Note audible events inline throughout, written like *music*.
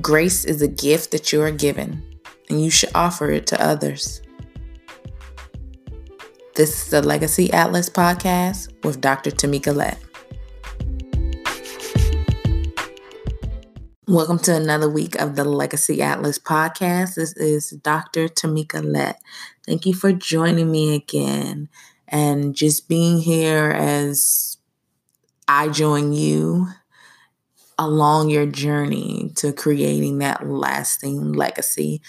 Grace is a gift that you are given, and you should offer it to others. This is the Legacy Atlas podcast with Dr. Tamika Lett. Welcome to another week of the Legacy Atlas podcast. This is Dr. Tamika Lett. Thank you for joining me again and just being here as I join you along your journey to creating that lasting legacy.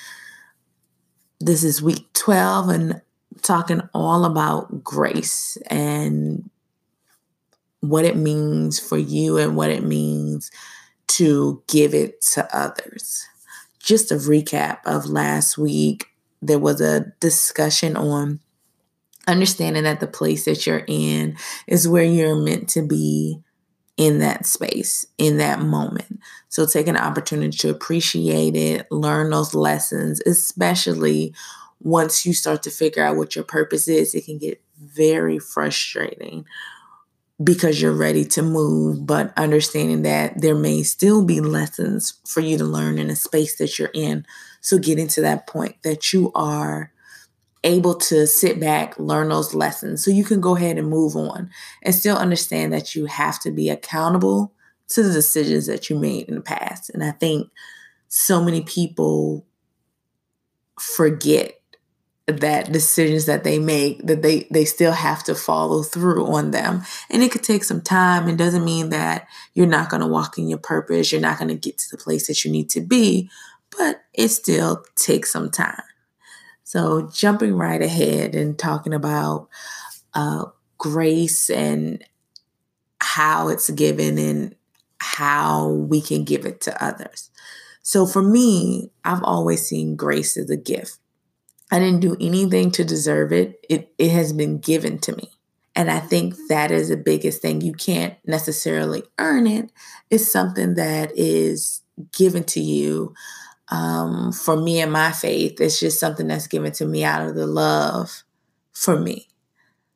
This is week 12 and talking all about grace and what it means for you and what it means to give it to others. Just a recap of last week, there was a discussion on understanding that the place that you're in is where you're meant to be in that space, in that moment. So take an opportunity to appreciate it, learn those lessons, especially once you start to figure out what your purpose is, it can get very frustrating because you're ready to move, but understanding that there may still be lessons for you to learn in a space that you're in. So getting to that point that you are able to sit back, learn those lessons. So you can go ahead and move on and still understand that you have to be accountable to the decisions that you made in the past. And I think so many people forget that decisions that they make that they they still have to follow through on them. And it could take some time. It doesn't mean that you're not going to walk in your purpose. You're not going to get to the place that you need to be but it still takes some time so, jumping right ahead and talking about uh, grace and how it's given and how we can give it to others. So, for me, I've always seen grace as a gift. I didn't do anything to deserve it, it, it has been given to me. And I think that is the biggest thing. You can't necessarily earn it, it's something that is given to you um, for me and my faith, it's just something that's given to me out of the love for me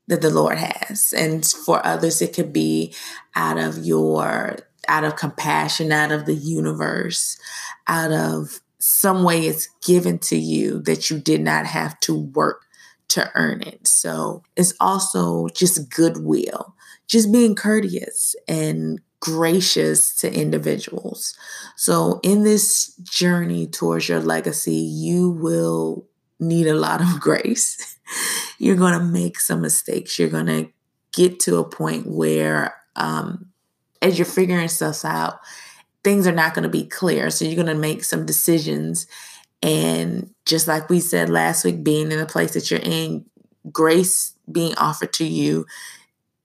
that the Lord has. And for others, it could be out of your, out of compassion, out of the universe, out of some way it's given to you that you did not have to work to earn it. So it's also just goodwill, just being courteous and gracious to individuals. So, in this journey towards your legacy, you will need a lot of *laughs* grace. You're going to make some mistakes. You're going to get to a point where, um, as you're figuring stuff out, things are not going to be clear. So, you're going to make some decisions. And just like we said last week, being in the place that you're in, grace being offered to you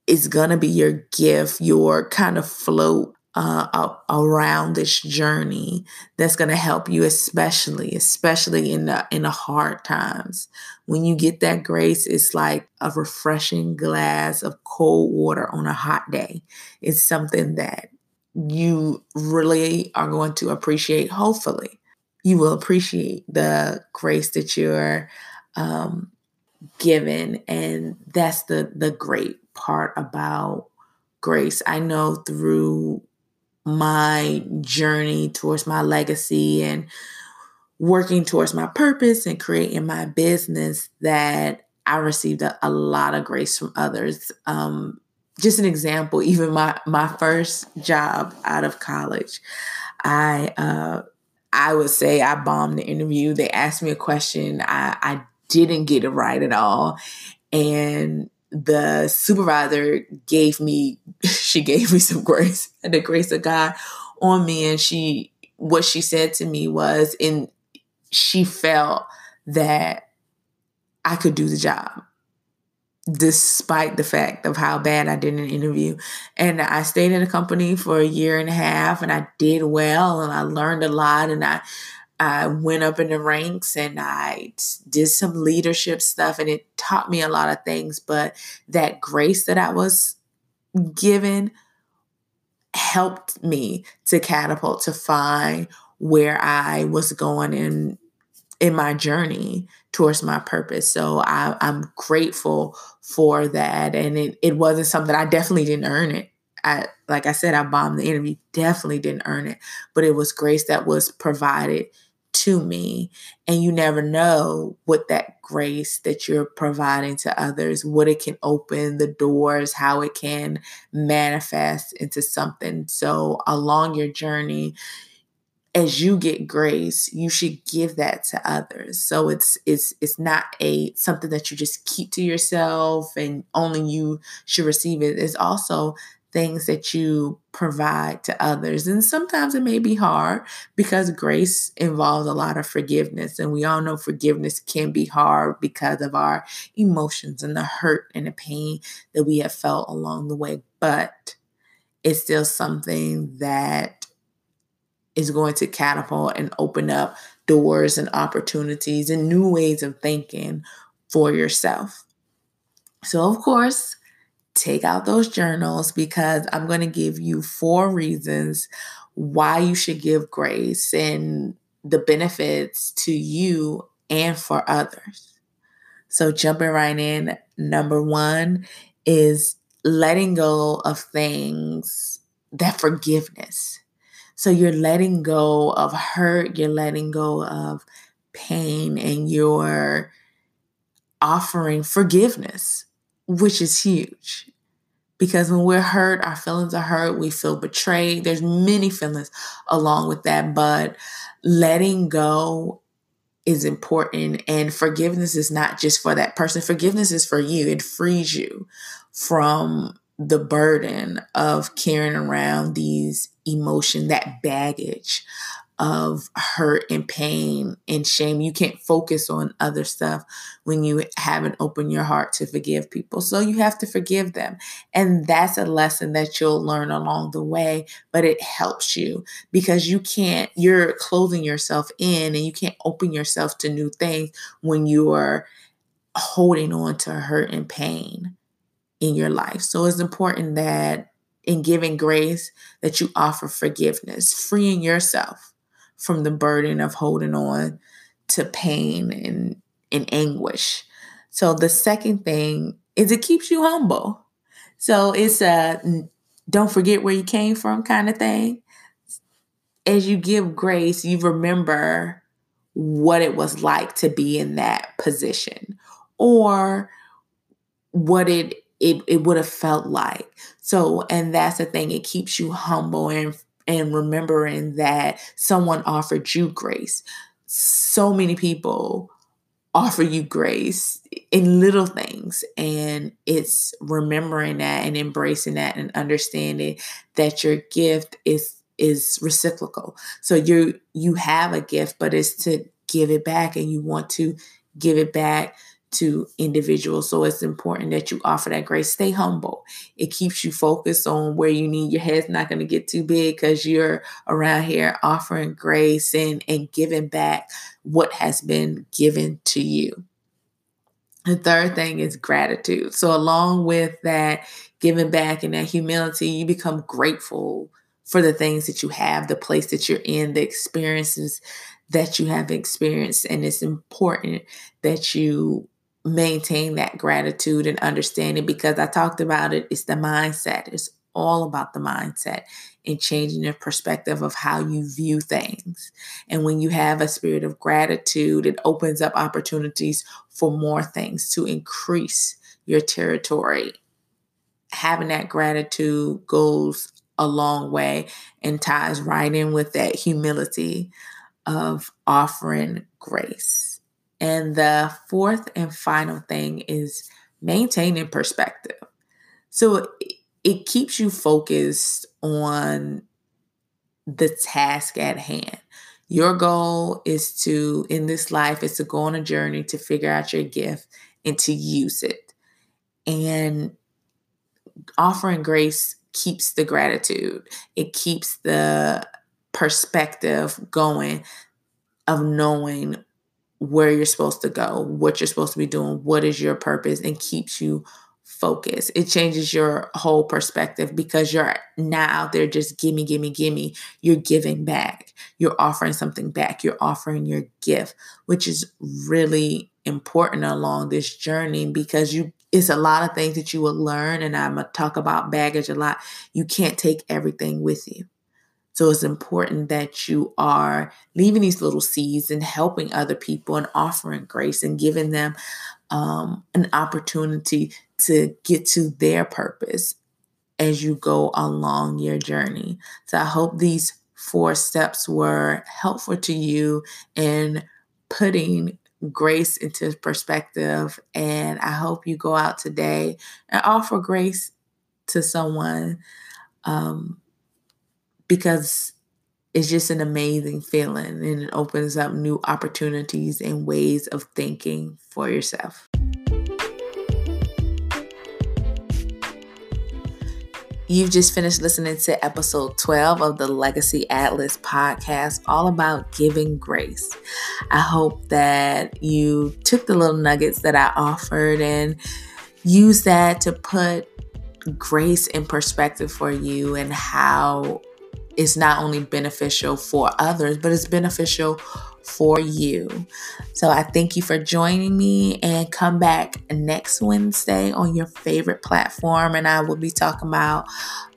is going to be your gift, your kind of float uh, around this journey that's going to help you, especially, especially in the in the hard times. When you get that grace, it's like a refreshing glass of cold water on a hot day. It's something that you really are going to appreciate. Hopefully, you will appreciate the grace that you're um, given, and that's the the great part about grace. I know through my journey towards my legacy and working towards my purpose and creating my business that I received a, a lot of grace from others. Um, just an example, *laughs* even my my first job out of college, I uh, I would say I bombed the interview. They asked me a question, I, I didn't get it right at all, and the supervisor gave me *laughs* she gave me some grace and the grace of God on me and she what she said to me was in she felt that I could do the job despite the fact of how bad I did the interview. And I stayed in the company for a year and a half and I did well and I learned a lot and I I went up in the ranks and I did some leadership stuff and it taught me a lot of things. But that grace that I was given helped me to catapult to find where I was going in in my journey towards my purpose. So I, I'm grateful for that. And it, it wasn't something I definitely didn't earn it. I like I said, I bombed the interview. Definitely didn't earn it, but it was grace that was provided to me. And you never know what that grace that you're providing to others, what it can open the doors, how it can manifest into something. So along your journey, as you get grace you should give that to others so it's it's it's not a something that you just keep to yourself and only you should receive it it's also things that you provide to others. And sometimes it may be hard because grace involves a lot of forgiveness. And we all know forgiveness can be hard because of our emotions and the hurt and the pain that we have felt along the way. But it's still something that is going to catapult and open up doors and opportunities and new ways of thinking for yourself. So, of course, take out those journals because I'm going to give you four reasons why you should give grace and the benefits to you and for others. So, jumping right in, number one is letting go of things that forgiveness. So you're letting go of hurt, you're letting go of pain, and you're offering forgiveness, which is huge. Because when we're hurt, our feelings are hurt, we feel betrayed. There's many feelings along with that, but letting go is important and forgiveness is not just for that person. Forgiveness is for you. It frees you from the burden of carrying around these emotion, that baggage of hurt and pain and shame. You can't focus on other stuff when you haven't opened your heart to forgive people. So you have to forgive them. And that's a lesson that you'll learn along the way, but it helps you because you can't, you're closing yourself in and you can't open yourself to new things when you are holding on to hurt and pain in your life. So it's important that in giving grace that you offer forgiveness, freeing yourself from the burden of holding on to pain and, and anguish. So the second thing is it keeps you humble. So it's a don't forget where you came from kind of thing. As you give grace, you remember what it was like to be in that position or what it it, it would have felt like. So, and that's the thing, it keeps you humble and and remembering that someone offered you grace. So many people offer you grace in little things and it's remembering that and embracing that and understanding that your gift is is reciprocal. So you you have a gift but it's to give it back and you want to give it back to individuals. So it's important that you offer that grace. Stay humble. It keeps you focused on where you need. Your head's not going to get too big because you're around here offering grace and, and giving back what has been given to you. The third thing is gratitude. So, along with that giving back and that humility, you become grateful for the things that you have, the place that you're in, the experiences that you have experienced. And it's important that you maintain that gratitude and understanding because I talked about it. It's the mindset. It's all about the mindset and changing your perspective of how you view things. And when you have a spirit of gratitude, it opens up opportunities for more things to increase your territory. Having that gratitude goes a long way and ties right in with that humility of offering grace. And the fourth and final thing is maintaining perspective. So it, keeps you focused on the task at hand. Your goal is to, in this life, is to go on a journey to figure out your gift and to use it. And offering grace keeps the gratitude, it keeps the perspective going of knowing where you're supposed to go, what you're supposed to be doing, what is your purpose, and keeps you focused. It changes your whole perspective because you're not out there just gimme, gimme, gimme. You're giving back. You're offering something back. You're offering your gift, which is really important along this journey because you it's a lot of things that you will learn, and I'm gonna talk about baggage a lot. You can't take everything with you. So it's important that you are leaving these little seeds and helping other people and offering grace and giving them um, an opportunity to get to their purpose as you go along your journey. So I hope these four steps were helpful to you in putting grace into perspective. And I hope you go out today and offer grace to someone um, because it's just an amazing feeling and it opens up new opportunities and ways of thinking for yourself. You've just finished listening to episode 12 of the Legacy Atlas podcast, all about giving grace. I hope that you took the little nuggets that I offered and use that to put grace in perspective for you and how it's not only beneficial for others, but it's beneficial for you. So I thank you for joining me and come back next Wednesday on your favorite platform. And I will be talking about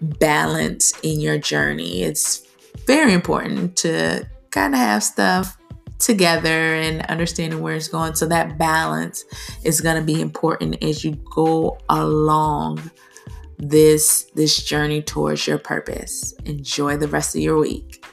balance in your journey. It's very important to kind of have stuff together and understanding where it's going. So that balance is going to be important as you go along this this journey towards your purpose. Enjoy the rest of your week.